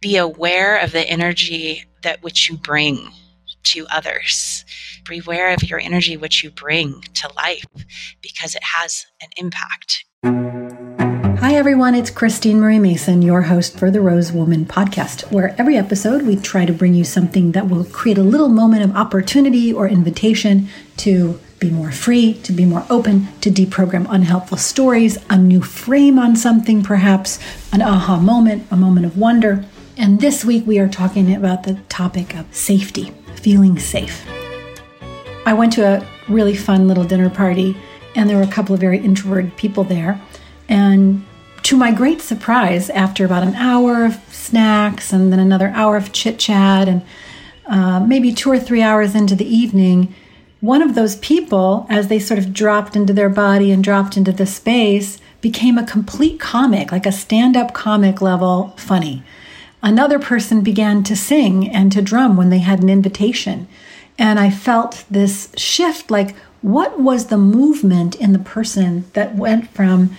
be aware of the energy that which you bring to others. Be aware of your energy which you bring to life because it has an impact. Hi, everyone. It's Christine Marie Mason, your host for the Rose Woman podcast, where every episode we try to bring you something that will create a little moment of opportunity or invitation to be more free, to be more open, to deprogram unhelpful stories, a new frame on something, perhaps an aha moment, a moment of wonder. And this week we are talking about the topic of safety, feeling safe. I went to a really fun little dinner party, and there were a couple of very introverted people there. And to my great surprise, after about an hour of snacks and then another hour of chit chat, and uh, maybe two or three hours into the evening, one of those people, as they sort of dropped into their body and dropped into the space, became a complete comic, like a stand up comic level funny. Another person began to sing and to drum when they had an invitation. And I felt this shift like, what was the movement in the person that went from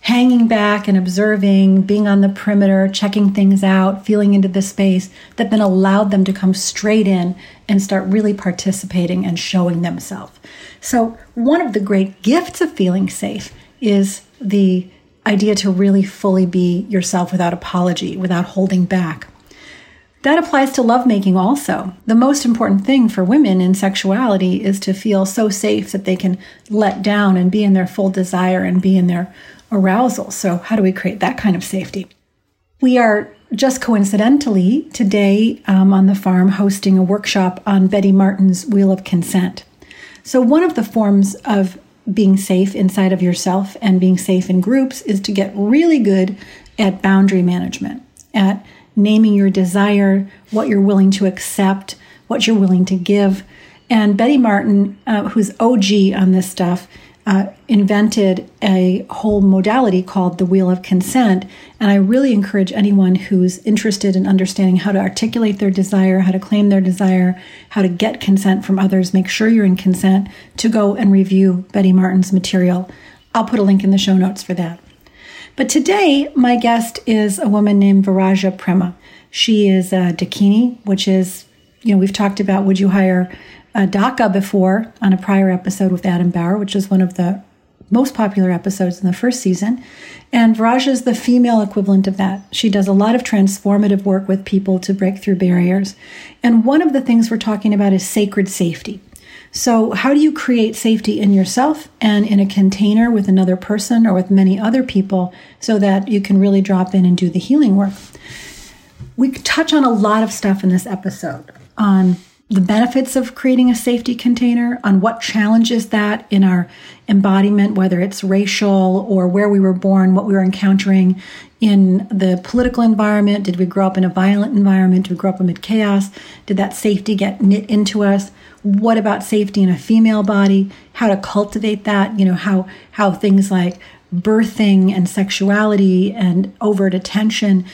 hanging back and observing, being on the perimeter, checking things out, feeling into the space that then allowed them to come straight in and start really participating and showing themselves. So, one of the great gifts of feeling safe is the idea to really fully be yourself without apology, without holding back. That applies to lovemaking also. The most important thing for women in sexuality is to feel so safe that they can let down and be in their full desire and be in their arousal. So, how do we create that kind of safety? We are just coincidentally today um, on the farm hosting a workshop on Betty Martin's Wheel of Consent. So, one of the forms of being safe inside of yourself and being safe in groups is to get really good at boundary management, at naming your desire, what you're willing to accept, what you're willing to give. And Betty Martin, uh, who's OG on this stuff, uh, invented a whole modality called the Wheel of Consent. And I really encourage anyone who's interested in understanding how to articulate their desire, how to claim their desire, how to get consent from others, make sure you're in consent, to go and review Betty Martin's material. I'll put a link in the show notes for that. But today, my guest is a woman named Viraja Prema. She is a Dakini, which is, you know, we've talked about would you hire uh, DACA before on a prior episode with Adam Bauer, which is one of the most popular episodes in the first season. And Viraja is the female equivalent of that. She does a lot of transformative work with people to break through barriers. And one of the things we're talking about is sacred safety. So, how do you create safety in yourself and in a container with another person or with many other people so that you can really drop in and do the healing work? We touch on a lot of stuff in this episode on the benefits of creating a safety container, on what challenges that in our embodiment, whether it's racial or where we were born, what we were encountering in the political environment. Did we grow up in a violent environment? Did we grow up amid chaos? Did that safety get knit into us? What about safety in a female body? How to cultivate that? You know, how how things like birthing and sexuality and overt attention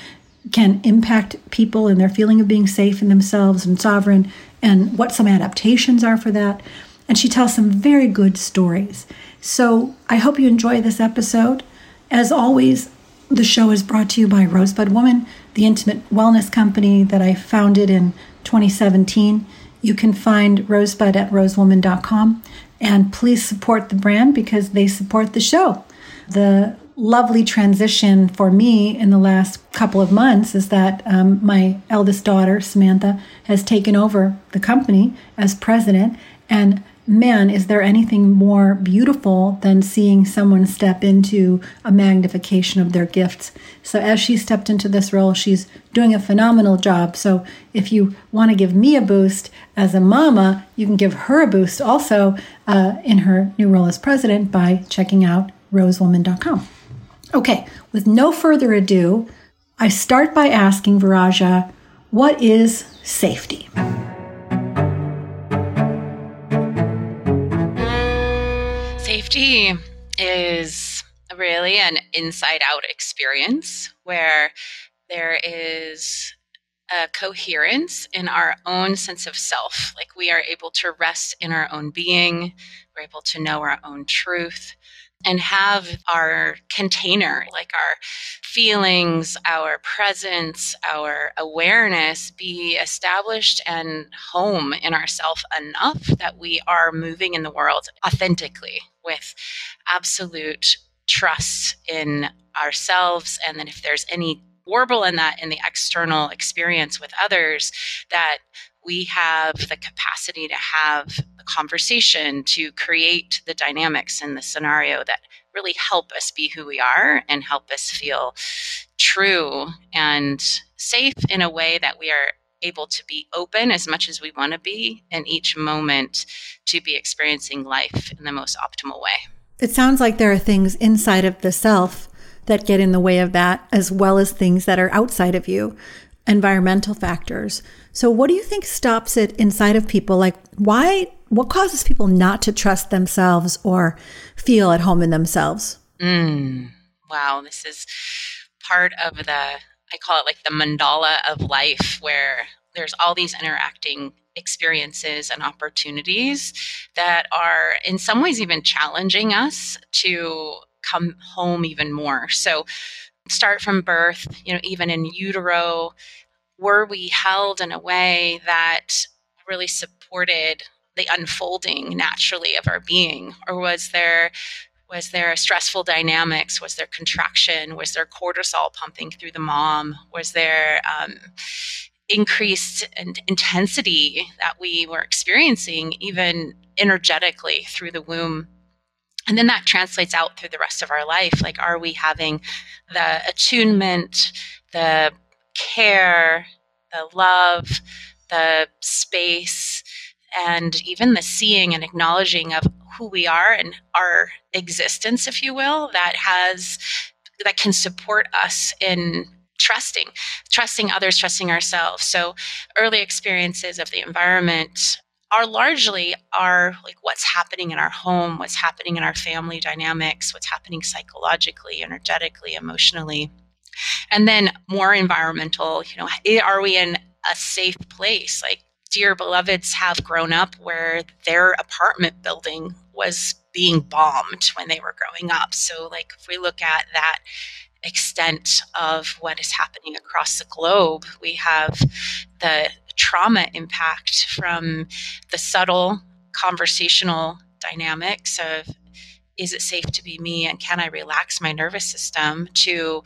can impact people and their feeling of being safe in themselves and sovereign and what some adaptations are for that. And she tells some very good stories. So I hope you enjoy this episode. As always, the show is brought to you by Rosebud Woman, the intimate wellness company that I founded in 2017. You can find Rosebud at rosewoman.com. And please support the brand because they support the show. The lovely transition for me in the last couple of months is that um, my eldest daughter, Samantha, has taken over the company as president. And man, is there anything more beautiful than seeing someone step into a magnification of their gifts? So, as she stepped into this role, she's doing a phenomenal job. So, if you want to give me a boost as a mama, you can give her a boost also uh, in her new role as president by checking out rosewoman.com. Okay, with no further ado, I start by asking Viraja, what is safety? Safety is really an inside out experience where there is a coherence in our own sense of self. Like we are able to rest in our own being, we're able to know our own truth, and have our container, like our feelings, our presence, our awareness be established and home in ourself enough that we are moving in the world authentically with absolute trust in ourselves. And then if there's any warble in that in the external experience with others, that we have the capacity to have a conversation to create the dynamics in the scenario that really help us be who we are and help us feel true and safe in a way that we are able to be open as much as we want to be in each moment to be experiencing life in the most optimal way. It sounds like there are things inside of the self that get in the way of that, as well as things that are outside of you, environmental factors. So, what do you think stops it inside of people? Like, why, what causes people not to trust themselves or feel at home in themselves? Mm, wow, this is part of the, I call it like the mandala of life, where there's all these interacting experiences and opportunities that are in some ways even challenging us to come home even more. So start from birth, you know, even in utero, were we held in a way that really supported the unfolding naturally of our being? Or was there was there stressful dynamics? Was there contraction? Was there cortisol pumping through the mom? Was there um, increased intensity that we were experiencing even energetically through the womb? And then that translates out through the rest of our life. Like are we having the attunement the care the love the space and even the seeing and acknowledging of who we are and our existence if you will that has that can support us in trusting trusting others trusting ourselves so early experiences of the environment are largely are like what's happening in our home, what's happening in our family dynamics, what's happening psychologically, energetically, emotionally. And then more environmental, you know, are we in a safe place? Like dear beloveds have grown up where their apartment building was being bombed when they were growing up. So like if we look at that extent of what is happening across the globe, we have the trauma impact from the subtle conversational dynamics of is it safe to be me and can I relax my nervous system to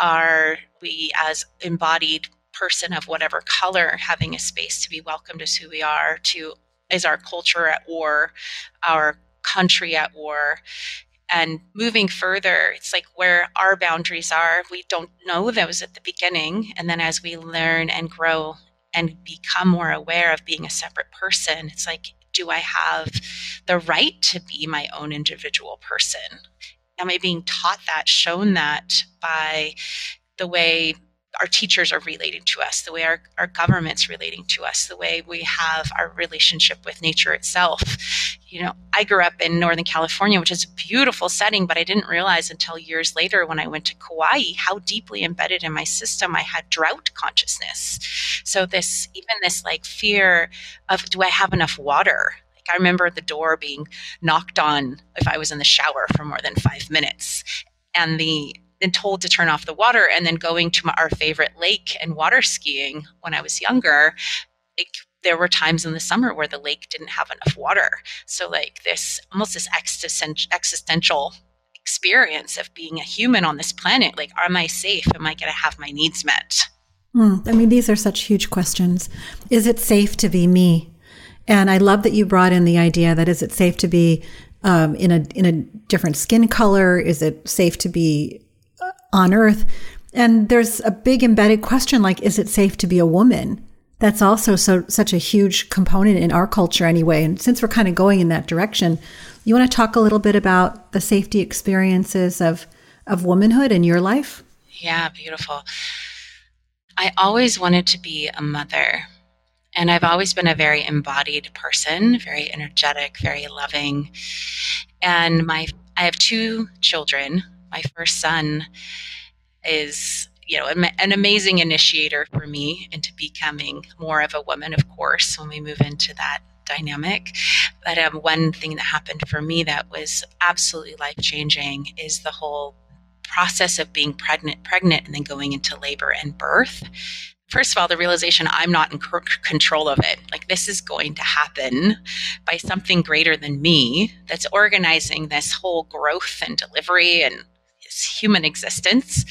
are we as embodied person of whatever color having a space to be welcomed as who we are to is our culture at war our country at war and moving further it's like where our boundaries are we don't know those at the beginning and then as we learn and grow and become more aware of being a separate person, it's like, do I have the right to be my own individual person? Am I being taught that, shown that by the way our teachers are relating to us, the way our, our government's relating to us, the way we have our relationship with nature itself. You know, I grew up in Northern California, which is a beautiful setting, but I didn't realize until years later when I went to Kauai how deeply embedded in my system I had drought consciousness. So this even this like fear of do I have enough water? I remember the door being knocked on if I was in the shower for more than five minutes. And the and told to turn off the water and then going to my, our favorite lake and water skiing when I was younger. It, there were times in the summer where the lake didn't have enough water. So like this almost this existential experience of being a human on this planet. Like, am I safe? Am I going to have my needs met? Mm, I mean, these are such huge questions. Is it safe to be me? And I love that you brought in the idea that is it safe to be um, in a in a different skin color? Is it safe to be on earth. And there's a big embedded question like, is it safe to be a woman? That's also so such a huge component in our culture anyway. And since we're kind of going in that direction, you want to talk a little bit about the safety experiences of of womanhood in your life? Yeah, beautiful. I always wanted to be a mother. And I've always been a very embodied person, very energetic, very loving. And my I have two children, my first son is you know an amazing initiator for me into becoming more of a woman of course when we move into that dynamic. But um, one thing that happened for me that was absolutely life changing is the whole process of being pregnant, pregnant, and then going into labor and birth. First of all, the realization I'm not in control of it. Like this is going to happen by something greater than me that's organizing this whole growth and delivery and this human existence.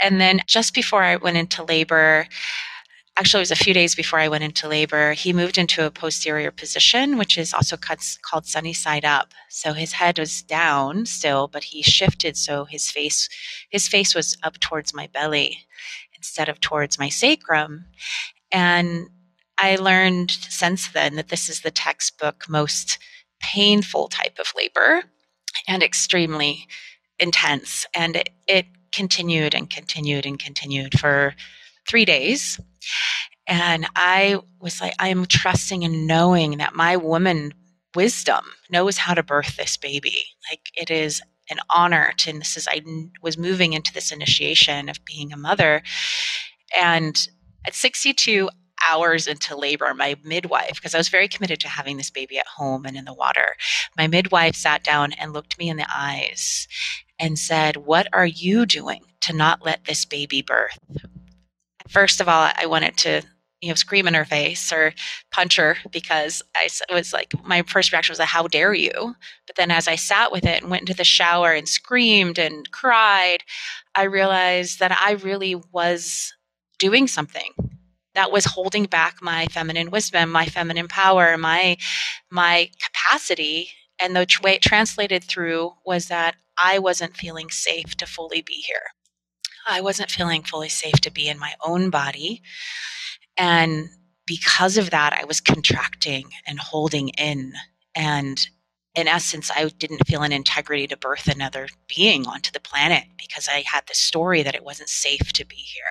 And then just before I went into labor, actually it was a few days before I went into labor, he moved into a posterior position, which is also called sunny side up. So his head was down still, but he shifted so his face his face was up towards my belly instead of towards my sacrum. And I learned since then that this is the textbook most painful type of labor and extremely intense. And it, it continued and continued and continued for three days. And I was like, I am trusting and knowing that my woman wisdom knows how to birth this baby. Like it is an honor to, and this is, I was moving into this initiation of being a mother. And at 62 hours into labor, my midwife, because I was very committed to having this baby at home and in the water, my midwife sat down and looked me in the eyes and said, What are you doing to not let this baby birth? First of all, I wanted to you know, scream in her face or punch her because I was like, my first reaction was, like, how dare you? But then as I sat with it and went into the shower and screamed and cried, I realized that I really was doing something that was holding back my feminine wisdom, my feminine power, my, my capacity. And the way it translated through was that I wasn't feeling safe to fully be here. I wasn't feeling fully safe to be in my own body. And because of that, I was contracting and holding in. And in essence, I didn't feel an integrity to birth another being onto the planet because I had the story that it wasn't safe to be here,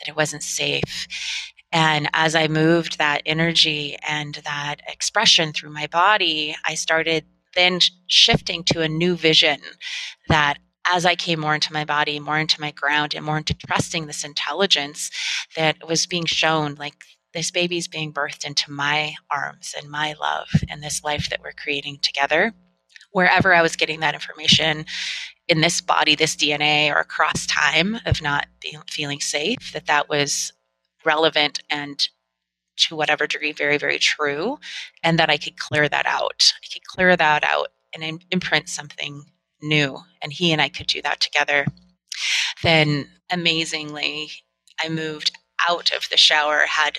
that it wasn't safe. And as I moved that energy and that expression through my body, I started then shifting to a new vision that as I came more into my body, more into my ground, and more into trusting this intelligence that was being shown, like this baby's being birthed into my arms and my love and this life that we're creating together. Wherever I was getting that information in this body, this DNA, or across time of not being, feeling safe, that that was relevant and to whatever degree very, very true, and that I could clear that out. I could clear that out and imprint something new. And he and I could do that together. Then, amazingly, I moved out of the shower, had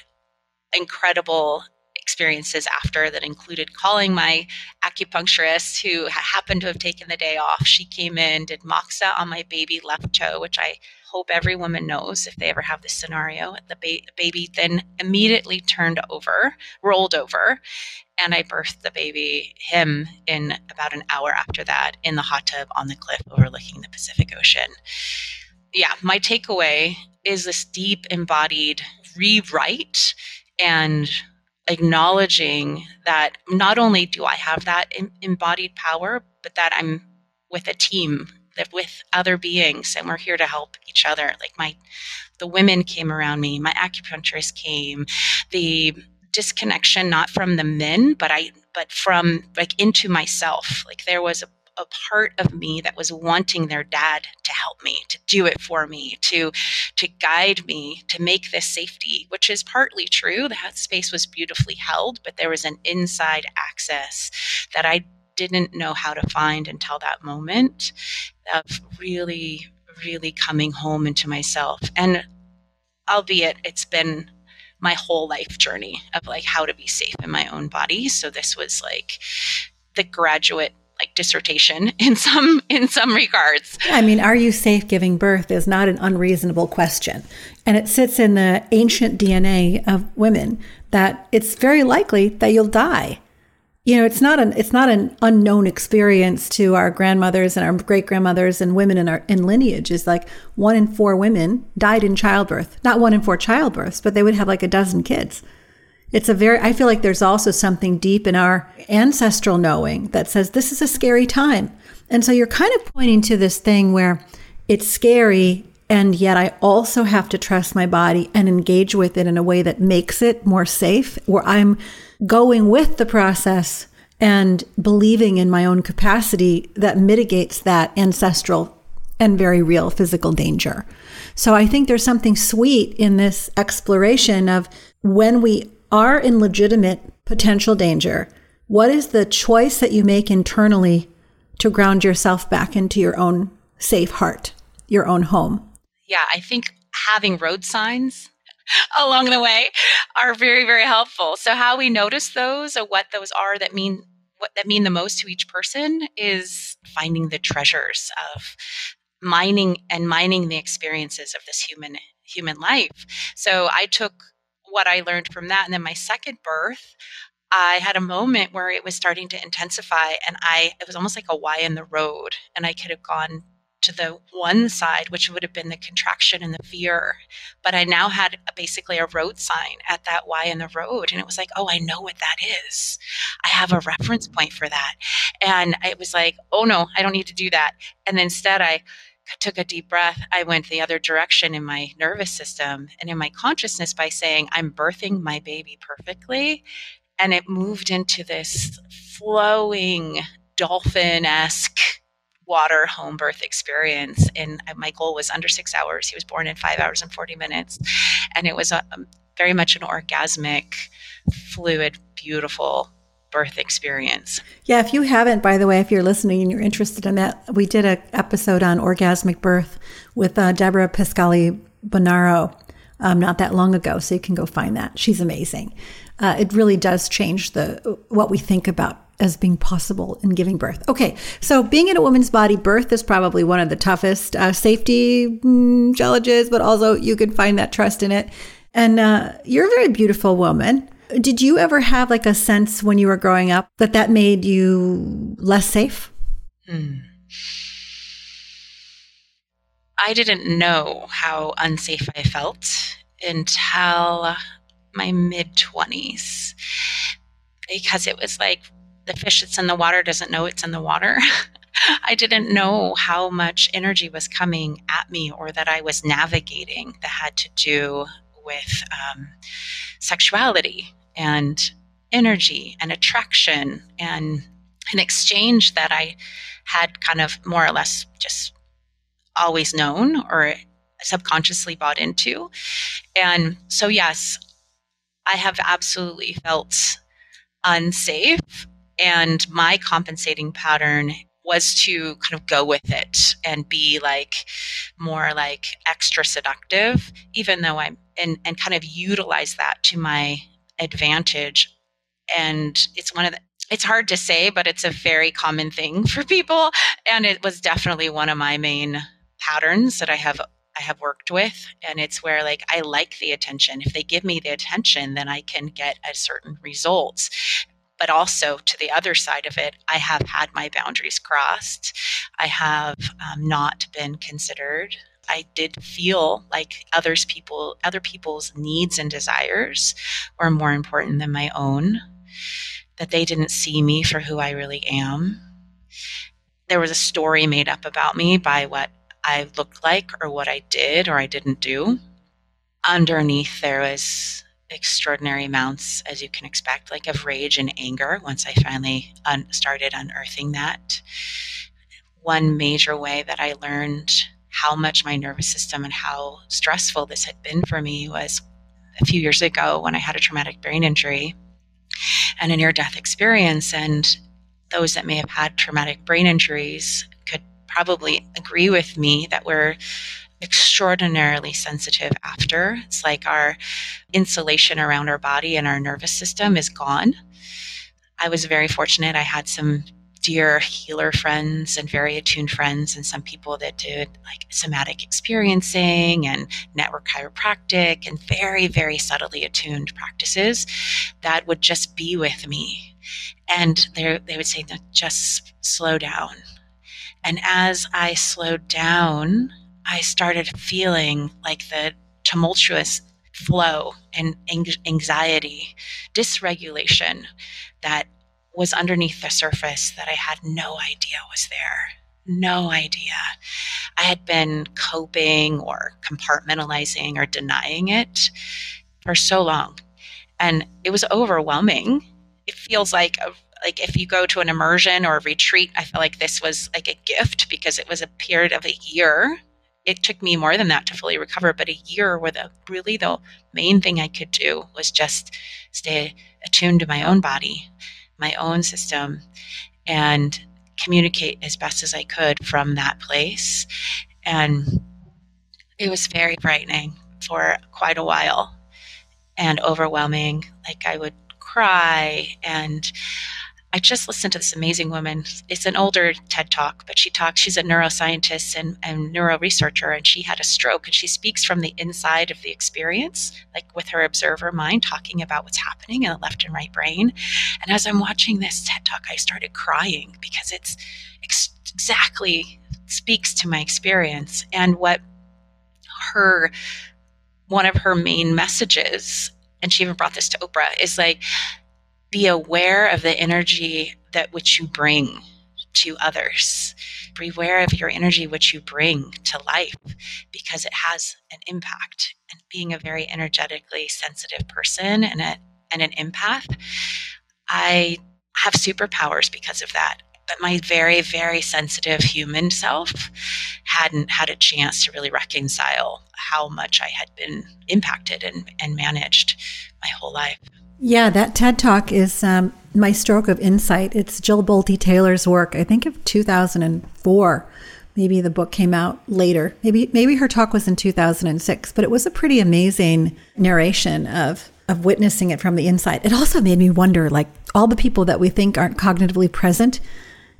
incredible experiences after that included calling my acupuncturist who happened to have taken the day off. She came in, did moxa on my baby left toe, which I hope every woman knows if they ever have this scenario. The ba- baby then immediately turned over, rolled over, and I birthed the baby, him, in about an hour after that in the hot tub on the cliff overlooking the Pacific Ocean. Yeah, my takeaway is this deep embodied rewrite and acknowledging that not only do I have that embodied power, but that I'm with a team, that with other beings, and we're here to help each other. Like my, the women came around me, my acupuncturist came, the disconnection not from the men but i but from like into myself. Like there was a, a part of me that was wanting their dad to help me to do it for me to to guide me to make this safety which is partly true. That space was beautifully held but there was an inside access that i didn't know how to find until that moment of really really coming home into myself and albeit it's been my whole life journey of like how to be safe in my own body. So this was like the graduate like dissertation in some in some regards. I mean, are you safe giving birth is not an unreasonable question. And it sits in the ancient DNA of women that it's very likely that you'll die you know it's not an it's not an unknown experience to our grandmothers and our great grandmothers and women in our in lineage is like one in four women died in childbirth. Not one in four childbirths but they would have like a dozen kids. It's a very i feel like there's also something deep in our ancestral knowing that says this is a scary time. And so you're kind of pointing to this thing where it's scary And yet I also have to trust my body and engage with it in a way that makes it more safe, where I'm going with the process and believing in my own capacity that mitigates that ancestral and very real physical danger. So I think there's something sweet in this exploration of when we are in legitimate potential danger, what is the choice that you make internally to ground yourself back into your own safe heart, your own home? Yeah, I think having road signs along the way are very very helpful. So how we notice those or what those are that mean what that mean the most to each person is finding the treasures of mining and mining the experiences of this human human life. So I took what I learned from that and then my second birth I had a moment where it was starting to intensify and I it was almost like a Y in the road and I could have gone to the one side, which would have been the contraction and the fear. But I now had basically a road sign at that Y in the road. And it was like, oh, I know what that is. I have a reference point for that. And it was like, oh, no, I don't need to do that. And instead, I took a deep breath. I went the other direction in my nervous system and in my consciousness by saying, I'm birthing my baby perfectly. And it moved into this flowing dolphin esque water home birth experience. And my goal was under six hours. He was born in five hours and 40 minutes. And it was a, very much an orgasmic, fluid, beautiful birth experience. Yeah, if you haven't, by the way, if you're listening and you're interested in that, we did an episode on orgasmic birth with uh, Debra Pascali Bonaro um, not that long ago, so you can go find that. She's amazing. Uh, it really does change the what we think about as being possible in giving birth. Okay, so being in a woman's body, birth is probably one of the toughest uh, safety mm, challenges, but also you can find that trust in it. And uh, you're a very beautiful woman. Did you ever have like a sense when you were growing up that that made you less safe? Hmm. I didn't know how unsafe I felt until my mid 20s because it was like the fish that's in the water doesn't know it's in the water. I didn't know how much energy was coming at me or that I was navigating that had to do with um, sexuality and energy and attraction and an exchange that I had kind of more or less just always known or subconsciously bought into. And so, yes, I have absolutely felt unsafe and my compensating pattern was to kind of go with it and be like more like extra seductive, even though I'm and, and kind of utilize that to my advantage. And it's one of the it's hard to say, but it's a very common thing for people. And it was definitely one of my main patterns that I have I have worked with. And it's where like I like the attention. If they give me the attention, then I can get a certain results but also to the other side of it, I have had my boundaries crossed. I have um, not been considered. I did feel like others people other people's needs and desires were more important than my own. That they didn't see me for who I really am. There was a story made up about me by what I looked like or what I did or I didn't do. Underneath there was extraordinary amounts, as you can expect, like of rage and anger once I finally un- started unearthing that. One major way that I learned how much my nervous system and how stressful this had been for me was a few years ago when I had a traumatic brain injury and a near death experience. And those that may have had traumatic brain injuries could probably agree with me that we're extraordinarily sensitive after. It's like our insulation around our body and our nervous system is gone. I was very fortunate. I had some dear healer friends and very attuned friends, and some people that did like somatic experiencing and network chiropractic and very, very subtly attuned practices that would just be with me. And they would say, no, just slow down. And as I slowed down, I started feeling like the tumultuous flow and anxiety, dysregulation that was underneath the surface that I had no idea was there. no idea. I had been coping or compartmentalizing or denying it for so long. And it was overwhelming. It feels like a, like if you go to an immersion or a retreat, I felt like this was like a gift because it was a period of a year. It took me more than that to fully recover, but a year where the really the main thing I could do was just stay attuned to my own body, my own system, and communicate as best as I could from that place. And it was very frightening for quite a while and overwhelming. Like I would cry and I just listened to this amazing woman. It's an older TED talk, but she talks, she's a neuroscientist and, and neuro researcher, and she had a stroke and she speaks from the inside of the experience, like with her observer mind, talking about what's happening in the left and right brain. And as I'm watching this TED talk, I started crying because it's ex- exactly speaks to my experience and what her one of her main messages and she even brought this to Oprah is like be aware of the energy that which you bring to others. Be aware of your energy which you bring to life because it has an impact. And being a very energetically sensitive person and a and an empath, I have superpowers because of that. But my very, very sensitive human self hadn't had a chance to really reconcile how much I had been impacted and, and managed my whole life. Yeah, that TED Talk is um, my stroke of insight. It's Jill Bolte Taylor's work, I think of 2004. Maybe the book came out later. Maybe maybe her talk was in 2006, but it was a pretty amazing narration of of witnessing it from the inside. It also made me wonder like all the people that we think aren't cognitively present,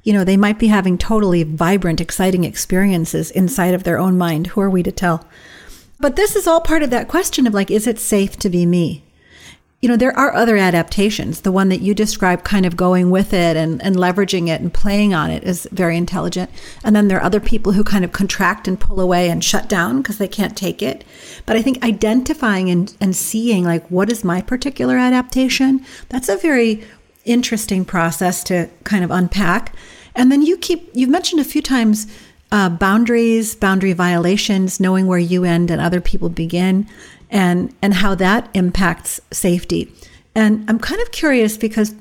you know, they might be having totally vibrant, exciting experiences inside of their own mind. Who are we to tell? But this is all part of that question of like, is it safe to be me? You know, there are other adaptations. The one that you describe kind of going with it and, and leveraging it and playing on it is very intelligent. And then there are other people who kind of contract and pull away and shut down because they can't take it. But I think identifying and, and seeing like what is my particular adaptation, that's a very interesting process to kind of unpack. And then you keep, you've mentioned a few times uh, boundaries, boundary violations, knowing where you end and other people begin and and how that impacts safety. And I'm kind of curious because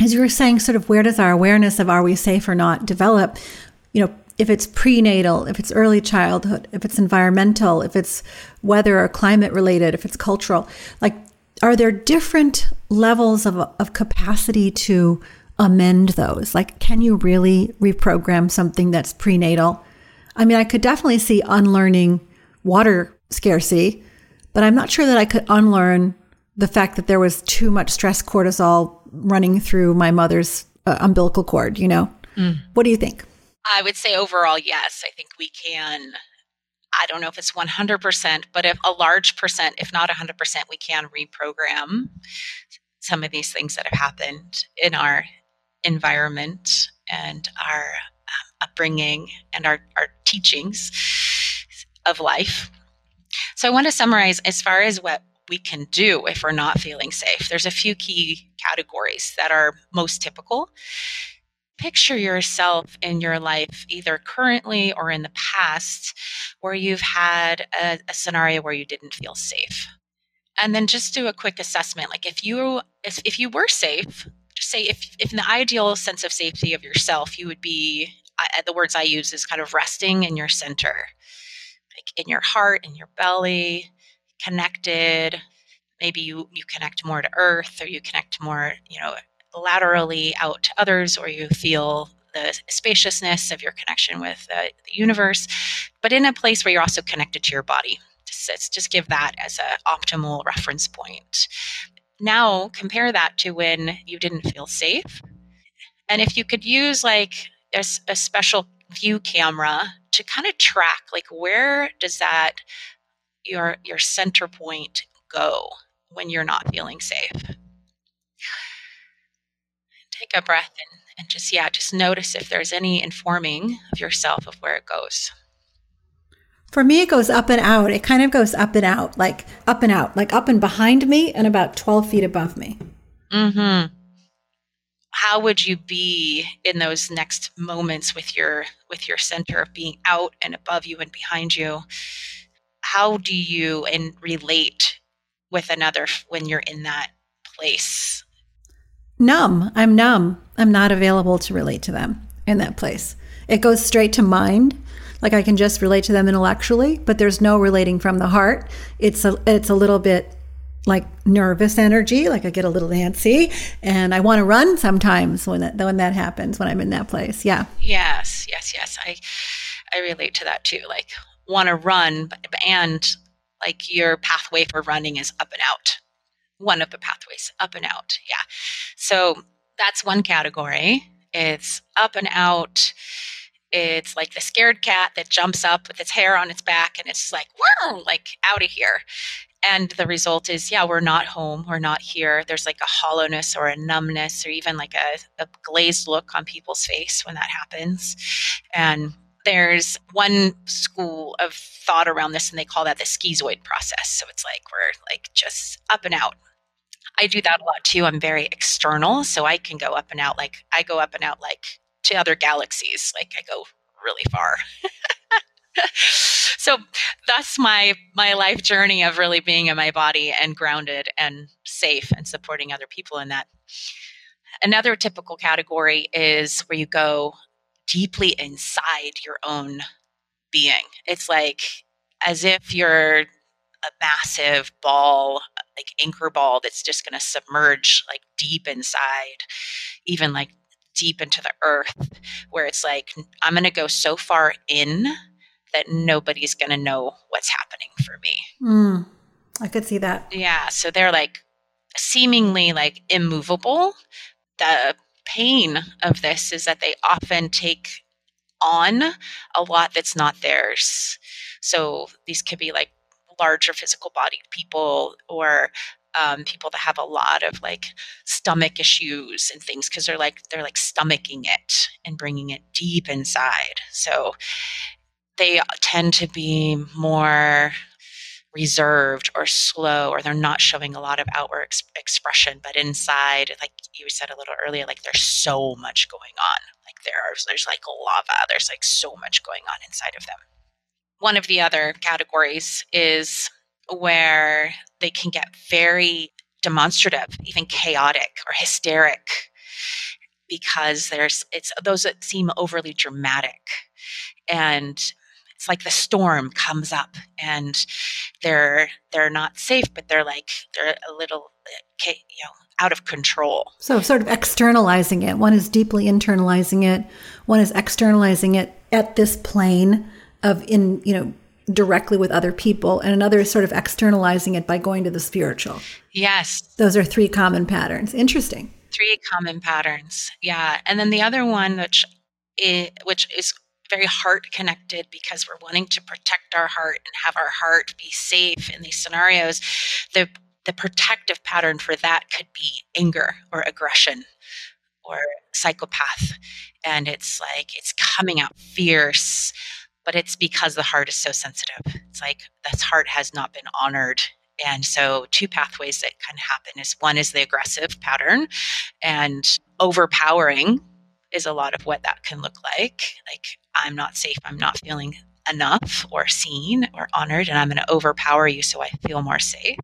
as you were saying, sort of where does our awareness of are we safe or not develop? You know, if it's prenatal, if it's early childhood, if it's environmental, if it's weather or climate related, if it's cultural, like are there different levels of, of capacity to amend those? Like, can you really reprogram something that's prenatal? I mean, I could definitely see unlearning water scarcity but I'm not sure that I could unlearn the fact that there was too much stress cortisol running through my mother's uh, umbilical cord, you know? Mm. What do you think? I would say overall, yes. I think we can. I don't know if it's 100%, but if a large percent, if not 100%, we can reprogram some of these things that have happened in our environment and our um, upbringing and our, our teachings of life. So I want to summarize as far as what we can do if we're not feeling safe. There's a few key categories that are most typical. Picture yourself in your life, either currently or in the past, where you've had a, a scenario where you didn't feel safe. And then just do a quick assessment. Like if you if, if you were safe, just say if, if in the ideal sense of safety of yourself, you would be I, the words I use is kind of resting in your center like in your heart, in your belly, connected. Maybe you, you connect more to earth or you connect more, you know, laterally out to others, or you feel the spaciousness of your connection with the, the universe, but in a place where you're also connected to your body. Just, just give that as an optimal reference point. Now compare that to when you didn't feel safe. And if you could use like a, a special view camera to kind of track like where does that your your center point go when you're not feeling safe? Take a breath and, and just yeah just notice if there's any informing of yourself of where it goes. For me it goes up and out. It kind of goes up and out like up and out like up and behind me and about 12 feet above me. Mm-hmm how would you be in those next moments with your with your center of being out and above you and behind you? How do you and relate with another when you're in that place? Numb. I'm numb. I'm not available to relate to them in that place. It goes straight to mind. Like i can just relate to them intellectually but there's no relating from the heart. It's a it's a little bit like nervous energy, like I get a little antsy, and I want to run sometimes when that when that happens when I'm in that place. Yeah. Yes, yes, yes. I I relate to that too. Like want to run, and like your pathway for running is up and out. One of the pathways, up and out. Yeah. So that's one category. It's up and out. It's like the scared cat that jumps up with its hair on its back and it's like, wow, like out of here and the result is yeah we're not home we're not here. There's like a hollowness or a numbness or even like a, a glazed look on people's face when that happens. And there's one school of thought around this and they call that the schizoid process. So it's like we're like just up and out. I do that a lot too. I'm very external so i can go up and out like i go up and out like to other galaxies like i go really far so that's my my life journey of really being in my body and grounded and safe and supporting other people in that. Another typical category is where you go deeply inside your own being. It's like as if you're a massive ball like anchor ball that's just going to submerge like deep inside even like deep into the earth where it's like i'm going to go so far in that nobody's going to know what's happening for me. Mm, I could see that. Yeah. So they're like seemingly like immovable. The pain of this is that they often take on a lot that's not theirs. So these could be like larger physical bodied people or um, people that have a lot of like stomach issues and things because they're like they're like stomaching it and bringing it deep inside so they tend to be more reserved or slow or they're not showing a lot of outward ex- expression but inside like you said a little earlier like there's so much going on. Like there's there's like lava there's like so much going on inside of them. One of the other categories is where they can get very demonstrative even chaotic or hysteric because there's it's those that seem overly dramatic. And it's like the storm comes up and they're they're not safe but they're like they're a little uh, you know out of control. So sort of externalizing it. One is deeply internalizing it. One is externalizing it at this plane of in you know directly with other people. And another is sort of externalizing it by going to the spiritual. Yes. Those are three common patterns. Interesting. Three common patterns. Yeah. And then the other one which is, which is very heart connected because we're wanting to protect our heart and have our heart be safe in these scenarios the the protective pattern for that could be anger or aggression or psychopath. And it's like it's coming out fierce but it's because the heart is so sensitive. It's like this heart has not been honored. And so two pathways that can happen is one is the aggressive pattern and overpowering is a lot of what that can look like. Like, I'm not safe, I'm not feeling enough or seen or honored, and I'm going to overpower you so I feel more safe.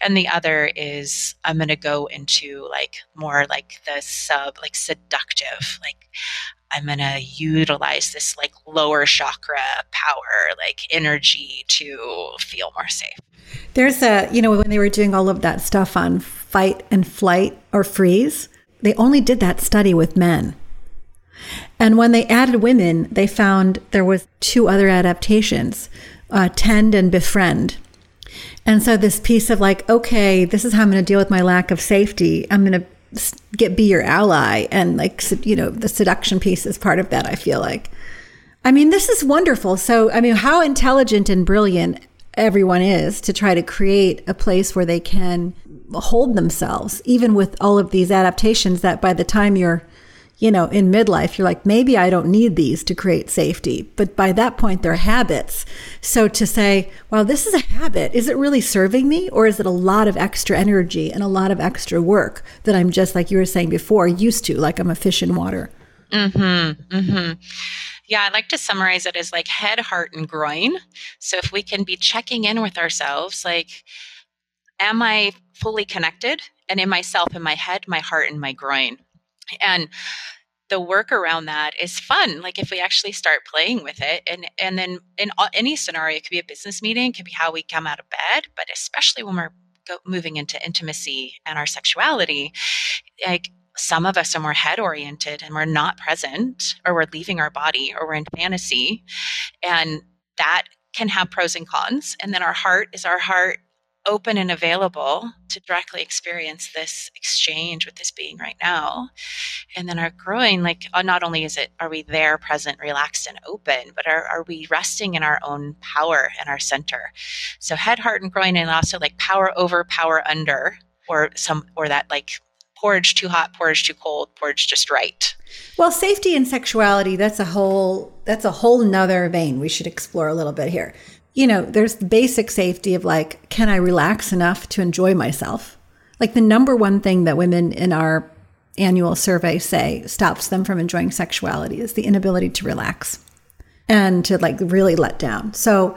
And the other is I'm going to go into like more like the sub, like seductive, like I'm going to utilize this like lower chakra power, like energy to feel more safe. There's a, you know, when they were doing all of that stuff on fight and flight or freeze, they only did that study with men. And when they added women, they found there was two other adaptations, uh, tend and befriend. And so this piece of like, okay, this is how I'm going to deal with my lack of safety. I'm going to get be your ally, and like you know, the seduction piece is part of that. I feel like. I mean, this is wonderful. So, I mean, how intelligent and brilliant everyone is to try to create a place where they can hold themselves, even with all of these adaptations that by the time you're you know, in midlife, you're like, maybe I don't need these to create safety. But by that point, they're habits. So to say, well, this is a habit, is it really serving me? Or is it a lot of extra energy and a lot of extra work that I'm just, like you were saying before, used to, like I'm a fish in water? Mm-hmm. Mm-hmm. Yeah, I like to summarize it as like head, heart, and groin. So if we can be checking in with ourselves, like, am I fully connected? And in myself, in my head, my heart, and my groin. And the work around that is fun. Like if we actually start playing with it, and and then in any scenario, it could be a business meeting, it could be how we come out of bed, but especially when we're go, moving into intimacy and our sexuality, like some of us are more head oriented and we're not present, or we're leaving our body, or we're in fantasy, and that can have pros and cons. And then our heart is our heart open and available to directly experience this exchange with this being right now. And then our growing like uh, not only is it are we there present relaxed and open but are, are we resting in our own power and our center? So head heart and groin and also like power over power under or some or that like porridge too hot porridge too cold porridge just right. Well safety and sexuality that's a whole that's a whole nother vein we should explore a little bit here you know, there's the basic safety of like, can I relax enough to enjoy myself? Like the number one thing that women in our annual survey say stops them from enjoying sexuality is the inability to relax and to like really let down. So,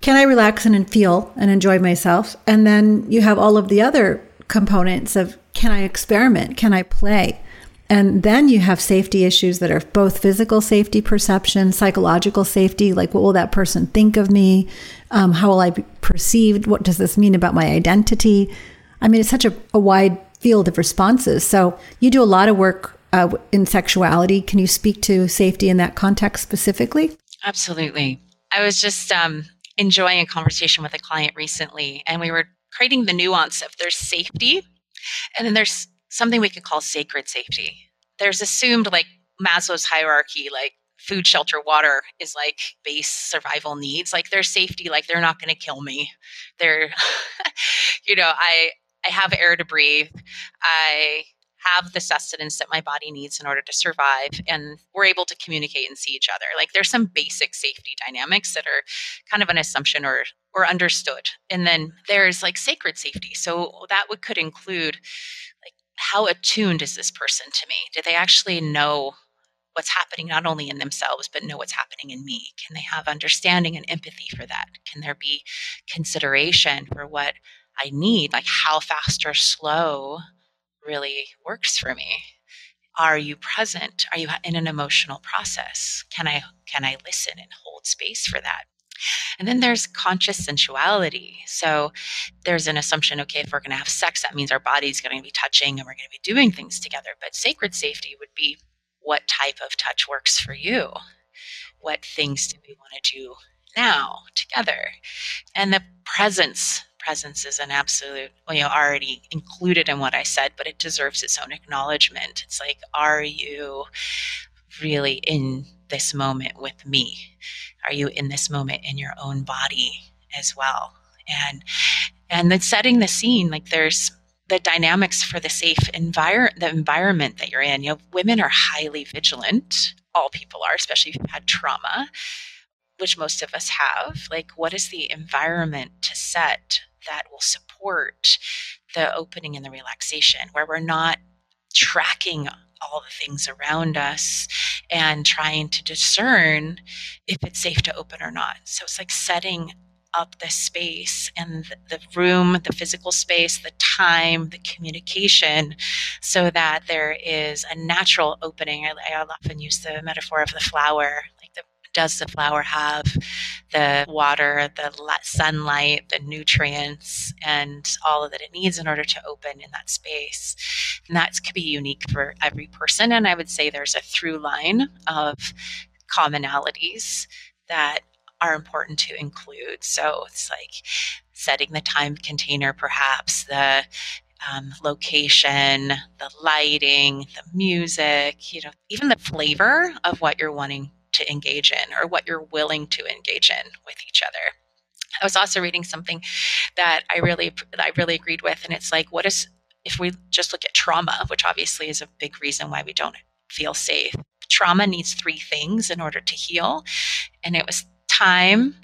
can I relax and feel and enjoy myself? And then you have all of the other components of can I experiment? Can I play? And then you have safety issues that are both physical safety perception, psychological safety, like what will that person think of me? Um, how will I be perceived? What does this mean about my identity? I mean, it's such a, a wide field of responses. So you do a lot of work uh, in sexuality. Can you speak to safety in that context specifically? Absolutely. I was just um, enjoying a conversation with a client recently, and we were creating the nuance of there's safety, and then there's something we could call sacred safety. There's assumed like Maslow's hierarchy, like food, shelter, water is like base survival needs. Like their safety, like they're not going to kill me. They're, you know, I I have air to breathe. I have the sustenance that my body needs in order to survive and we're able to communicate and see each other like there's some basic safety dynamics that are kind of an assumption or or understood and then there's like sacred safety so that would could include how attuned is this person to me? Do they actually know what's happening not only in themselves, but know what's happening in me? Can they have understanding and empathy for that? Can there be consideration for what I need, like how fast or slow really works for me? Are you present? Are you in an emotional process? Can I can I listen and hold space for that? And then there's conscious sensuality. So there's an assumption okay, if we're going to have sex, that means our body's going to be touching and we're going to be doing things together. But sacred safety would be what type of touch works for you? What things do we want to do now together? And the presence presence is an absolute well, you know already included in what i said but it deserves its own acknowledgement it's like are you really in this moment with me? Are you in this moment in your own body as well? And and then setting the scene, like there's the dynamics for the safe environment the environment that you're in. You know, women are highly vigilant. All people are, especially if you've had trauma, which most of us have. Like, what is the environment to set that will support the opening and the relaxation, where we're not tracking all the things around us and trying to discern if it's safe to open or not. So it's like setting up the space and the room, the physical space, the time, the communication, so that there is a natural opening. I, I often use the metaphor of the flower, does the flower have the water, the sunlight, the nutrients, and all that it needs in order to open in that space? And that could be unique for every person. And I would say there's a through line of commonalities that are important to include. So it's like setting the time container, perhaps the um, location, the lighting, the music, you know, even the flavor of what you're wanting to engage in or what you're willing to engage in with each other. I was also reading something that I really that I really agreed with and it's like what is if we just look at trauma, which obviously is a big reason why we don't feel safe. Trauma needs three things in order to heal, and it was time,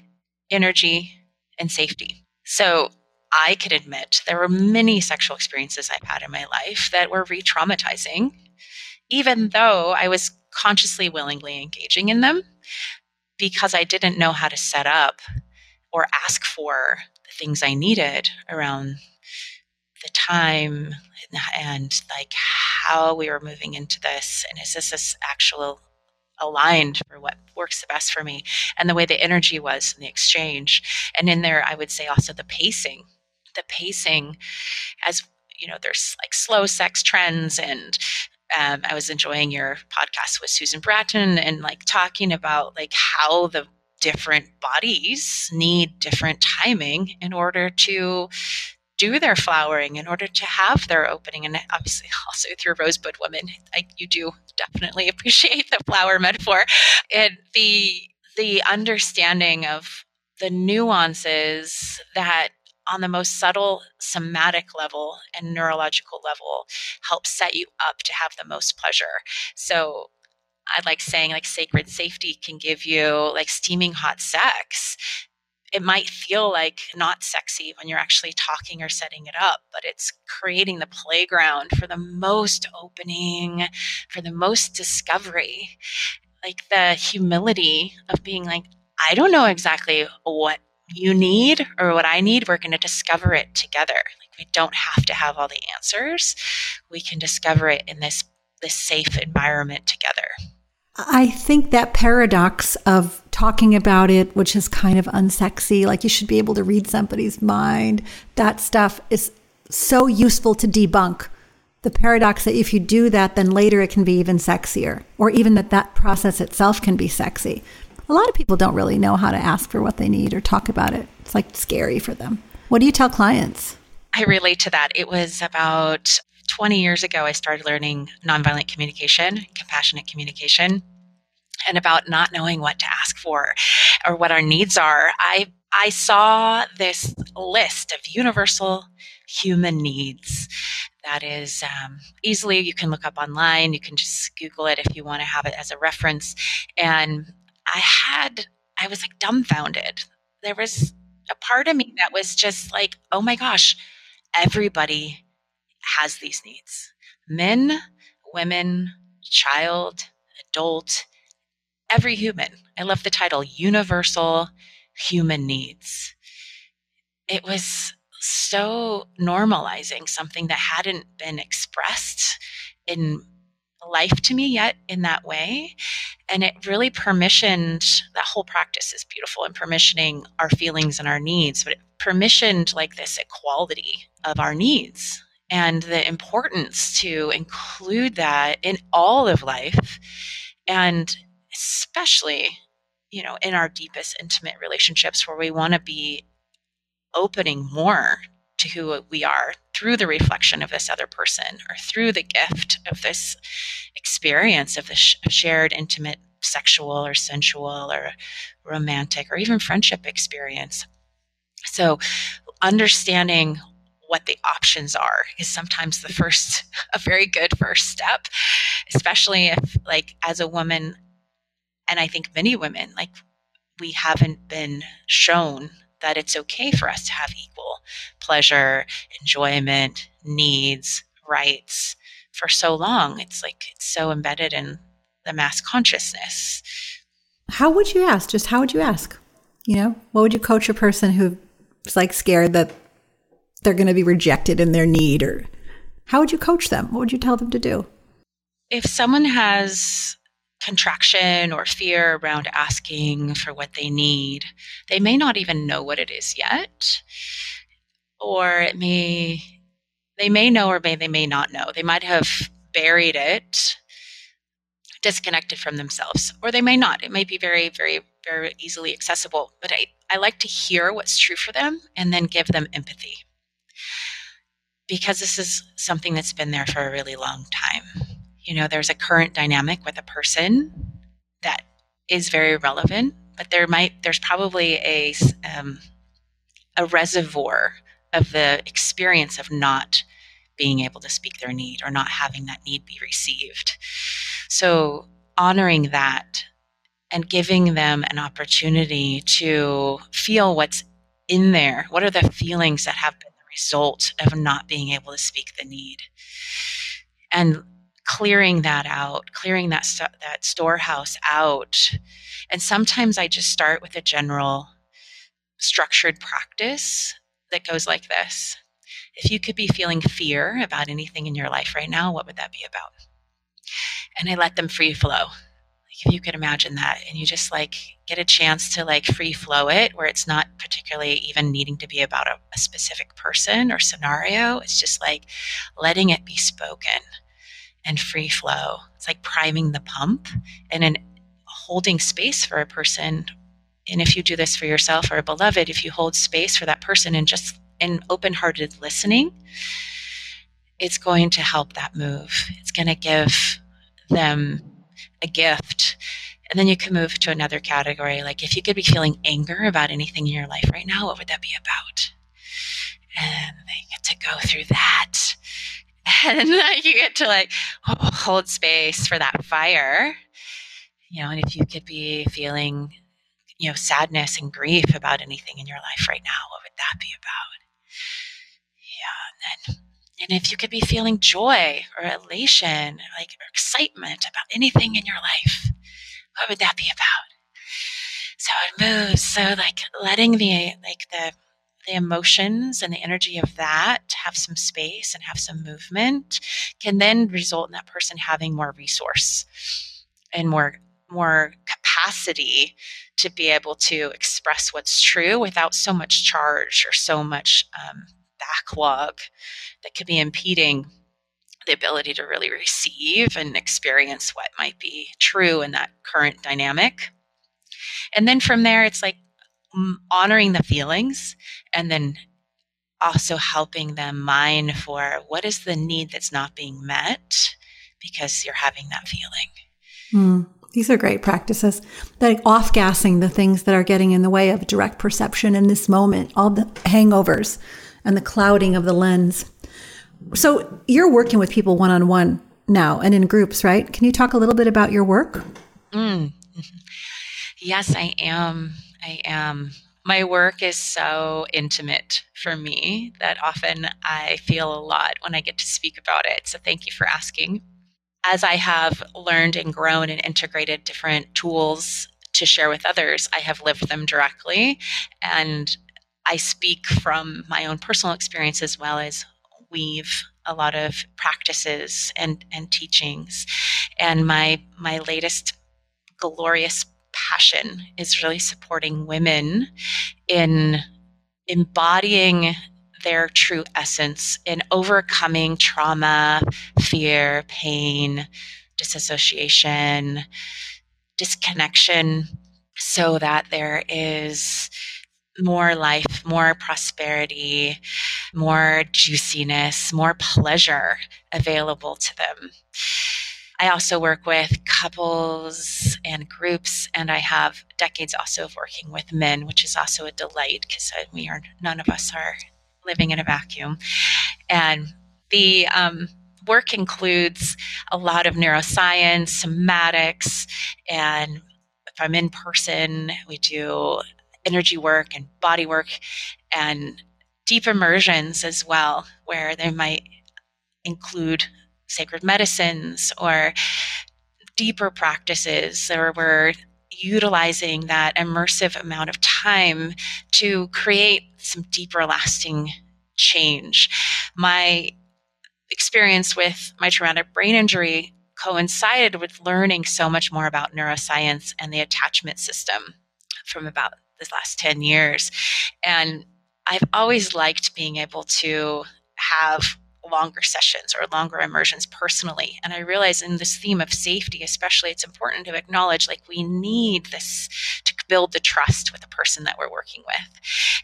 energy, and safety. So I could admit there were many sexual experiences I've had in my life that were re traumatizing, even though I was consciously, willingly engaging in them because I didn't know how to set up or ask for the things I needed around the time and like how we were moving into this and is this this actual aligned for what works the best for me? And the way the energy was in the exchange. And in there i would say also the pacing the pacing as you know there's like slow sex trends and um, i was enjoying your podcast with susan bratton and like talking about like how the different bodies need different timing in order to do their flowering in order to have their opening and obviously also through rosebud woman. I, you do definitely appreciate the flower metaphor. And the the understanding of the nuances that on the most subtle somatic level and neurological level help set you up to have the most pleasure so I like saying like sacred safety can give you like steaming hot sex it might feel like not sexy when you're actually talking or setting it up, but it's creating the playground for the most opening, for the most discovery. Like the humility of being like, I don't know exactly what you need or what I need. We're going to discover it together. Like we don't have to have all the answers. We can discover it in this this safe environment together. I think that paradox of talking about it, which is kind of unsexy, like you should be able to read somebody's mind, that stuff is so useful to debunk. The paradox that if you do that, then later it can be even sexier, or even that that process itself can be sexy. A lot of people don't really know how to ask for what they need or talk about it. It's like scary for them. What do you tell clients? I relate to that. It was about 20 years ago, I started learning nonviolent communication, compassionate communication, and about not knowing what to ask for or what our needs are. I I saw this list of universal human needs that is um, easily you can look up online you can just google it if you want to have it as a reference and i had i was like dumbfounded there was a part of me that was just like oh my gosh everybody has these needs men, women, child, adult, every human. I love the title Universal Human Needs. It was so normalizing something that hadn't been expressed in life to me yet in that way. And it really permissioned that whole practice is beautiful and permissioning our feelings and our needs, but it permissioned like this equality of our needs and the importance to include that in all of life and especially you know in our deepest intimate relationships where we want to be opening more to who we are through the reflection of this other person or through the gift of this experience of this shared intimate sexual or sensual or romantic or even friendship experience. So understanding what the options are is sometimes the first a very good first step especially if like as a woman and i think many women like we haven't been shown that it's okay for us to have equal pleasure enjoyment needs rights for so long. It's like it's so embedded in the mass consciousness. How would you ask? Just how would you ask? You know what would you coach a person who's like scared that they're going to be rejected in their need or how would you coach them? What would you tell them to do? If someone has contraction or fear around asking for what they need. They may not even know what it is yet or it may they may know or may they may not know. They might have buried it disconnected from themselves or they may not. It may be very very very easily accessible but i i like to hear what's true for them and then give them empathy because this is something that's been there for a really long time. You know, there's a current dynamic with a person that is very relevant, but there might there's probably a um, a reservoir of the experience of not being able to speak their need or not having that need be received. So, honoring that and giving them an opportunity to feel what's in there. What are the feelings that have been the result of not being able to speak the need? And clearing that out, clearing that st- that storehouse out. And sometimes I just start with a general structured practice that goes like this. If you could be feeling fear about anything in your life right now, what would that be about? And I let them free flow if you could imagine that and you just like get a chance to like free flow it where it's not particularly even needing to be about a, a, specific person or scenario it's just like letting it be spoken and free flow it's like priming the pump and then holding space for a person and if you do this for yourself or a beloved if you hold space for that person and just an open-hearted listening it's going to help that move it's going to give them a gift. And then you can move to another category. Like if you could be feeling anger about anything in your life right now, what would that be about? And they get to go through that. And you get to like hold space for that fire. You know, and if you could be feeling, you know, sadness and grief about anything in your life right now, what would that be about? Yeah, and then and if you could be feeling joy or elation, like or excitement about anything in your life, what would that be about? So it moves. So like letting the like the the emotions and the energy of that have some space and have some movement can then result in that person having more resource and more more capacity to be able to express what's true without so much charge or so much um, backlog that could be impeding the ability to really receive and experience what might be true in that current dynamic. And then from there, it's like honoring the feelings and then also helping them mine for what is the need that's not being met because you're having that feeling. Mm, these are great practices. Like off gassing the things that are getting in the way of direct perception in this moment, all the hangovers and the clouding of the lens. So you're working with people one on one now and in groups, right? Can you talk a little bit about your work? Mm. Yes, I am. I am. My work is so intimate for me that often I feel a lot when I get to speak about it. So thank you for asking. As I have learned and grown and integrated different tools to share with others, I have lived them directly. And I speak from my own personal experience as well as weave a lot of practices and, and teachings. And my my latest glorious passion is really supporting women in embodying their true essence in overcoming trauma, fear, pain, disassociation, disconnection, so that there is more life, more prosperity, more juiciness, more pleasure available to them. I also work with couples and groups, and I have decades also of working with men, which is also a delight because we are none of us are living in a vacuum. And the um, work includes a lot of neuroscience, somatics, and if I'm in person, we do energy work and body work and deep immersions as well, where they might include sacred medicines or deeper practices, or we're utilizing that immersive amount of time to create some deeper lasting change. My experience with my traumatic brain injury coincided with learning so much more about neuroscience and the attachment system from about the last 10 years. And I've always liked being able to have longer sessions or longer immersions personally. And I realize in this theme of safety, especially, it's important to acknowledge like we need this to build the trust with the person that we're working with.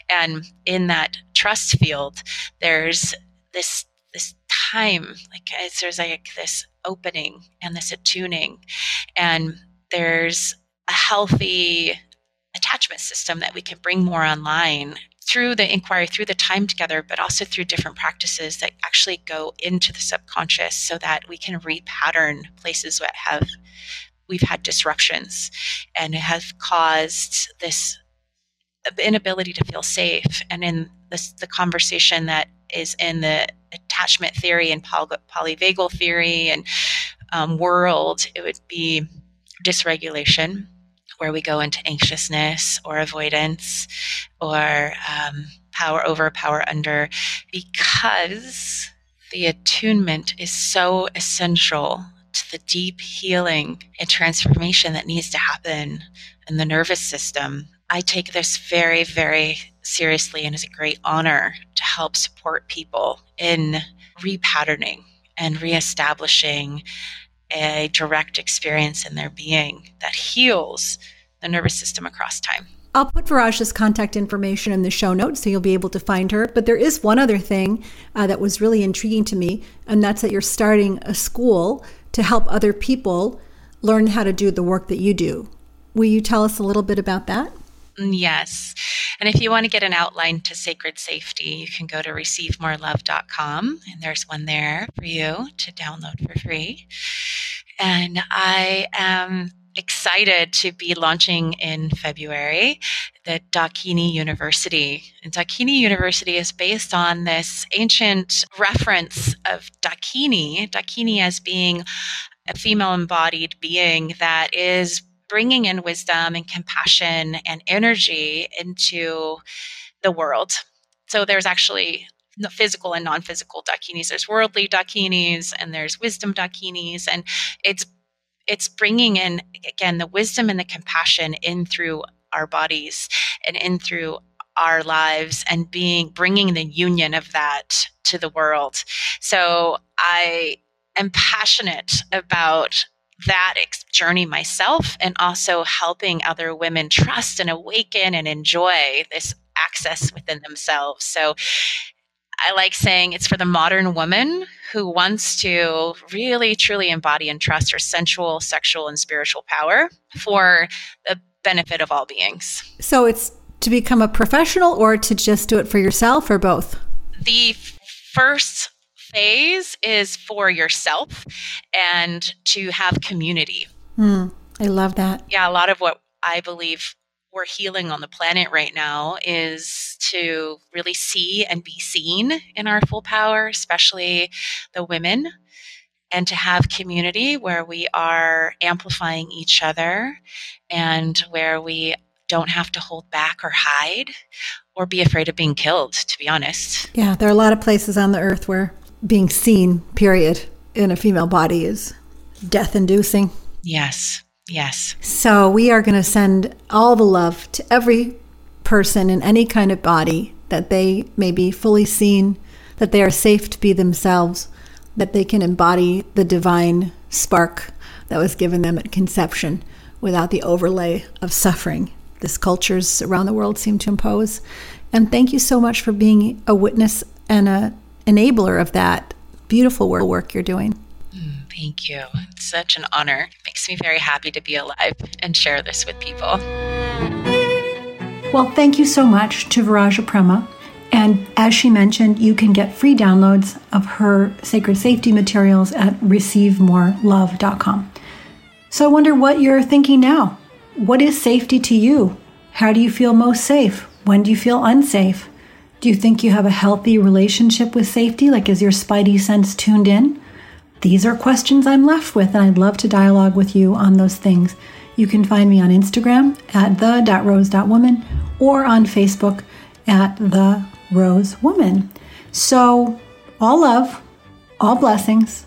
And in that trust field, there's this this time, like there's like this opening and this attuning, and there's a healthy attachment system that we can bring more online through the inquiry, through the time together, but also through different practices that actually go into the subconscious so that we can repattern places that have we've had disruptions and have caused this inability to feel safe. And in this, the conversation that is in the attachment theory and poly- polyvagal theory and um, world, it would be dysregulation, where we go into anxiousness or avoidance or um, power over, power under, because the attunement is so essential to the deep healing and transformation that needs to happen in the nervous system. I take this very, very seriously and is a great honor to help support people in repatterning and reestablishing a direct experience in their being that heals the nervous system across time. I'll put Viraja's contact information in the show notes so you'll be able to find her. But there is one other thing uh, that was really intriguing to me, and that's that you're starting a school to help other people learn how to do the work that you do. Will you tell us a little bit about that? Mm, yes. And if you want to get an outline to sacred safety, you can go to receivemorelove.com and there's one there for you to download for free. And I am excited to be launching in February the Dakini University. And Dakini University is based on this ancient reference of Dakini, Dakini as being a female embodied being that is bringing in wisdom and compassion and energy into the world. So there's actually the physical and non-physical dakinis. There's worldly dakinis and there's wisdom dakinis, and it's it's bringing in again the wisdom and the compassion in through our bodies and in through our lives and being bringing the union of that to the world. So I am passionate about that journey myself and also helping other women trust and awaken and enjoy this access within themselves. So I like saying it's for the modern woman who wants to really truly embody and trust her sensual, sexual, and spiritual power for the benefit of all beings. So it's to become a professional or to just do it for yourself or both? The first phase is for yourself and to have community. Mm, I love that. Yeah, a lot of what I believe we're healing on the planet right now is to really see and be seen in our full power, especially the women, and to have community where we are amplifying each other and where we don't have to hold back or hide or be afraid of being killed, to be honest. Yeah, there are a lot of places on the earth where being seen, period, in a female body is death inducing. Yes. Yes. So we are going to send all the love to every person in any kind of body that they may be fully seen, that they are safe to be themselves, that they can embody the divine spark that was given them at conception without the overlay of suffering this cultures around the world seem to impose. And thank you so much for being a witness and a enabler of that beautiful work you're doing. Mm, thank you. It's such an honor. It makes me very happy to be alive and share this with people. Well, thank you so much to Viraja Prema. And as she mentioned, you can get free downloads of her sacred safety materials at receivemorelove.com. So I wonder what you're thinking now. What is safety to you? How do you feel most safe? When do you feel unsafe? Do you think you have a healthy relationship with safety? Like, is your spidey sense tuned in? These are questions I'm left with, and I'd love to dialogue with you on those things. You can find me on Instagram at the.rose.woman or on Facebook at the Rose Woman. So, all love, all blessings.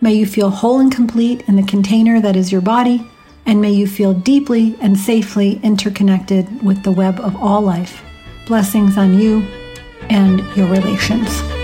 May you feel whole and complete in the container that is your body, and may you feel deeply and safely interconnected with the web of all life. Blessings on you and your relations.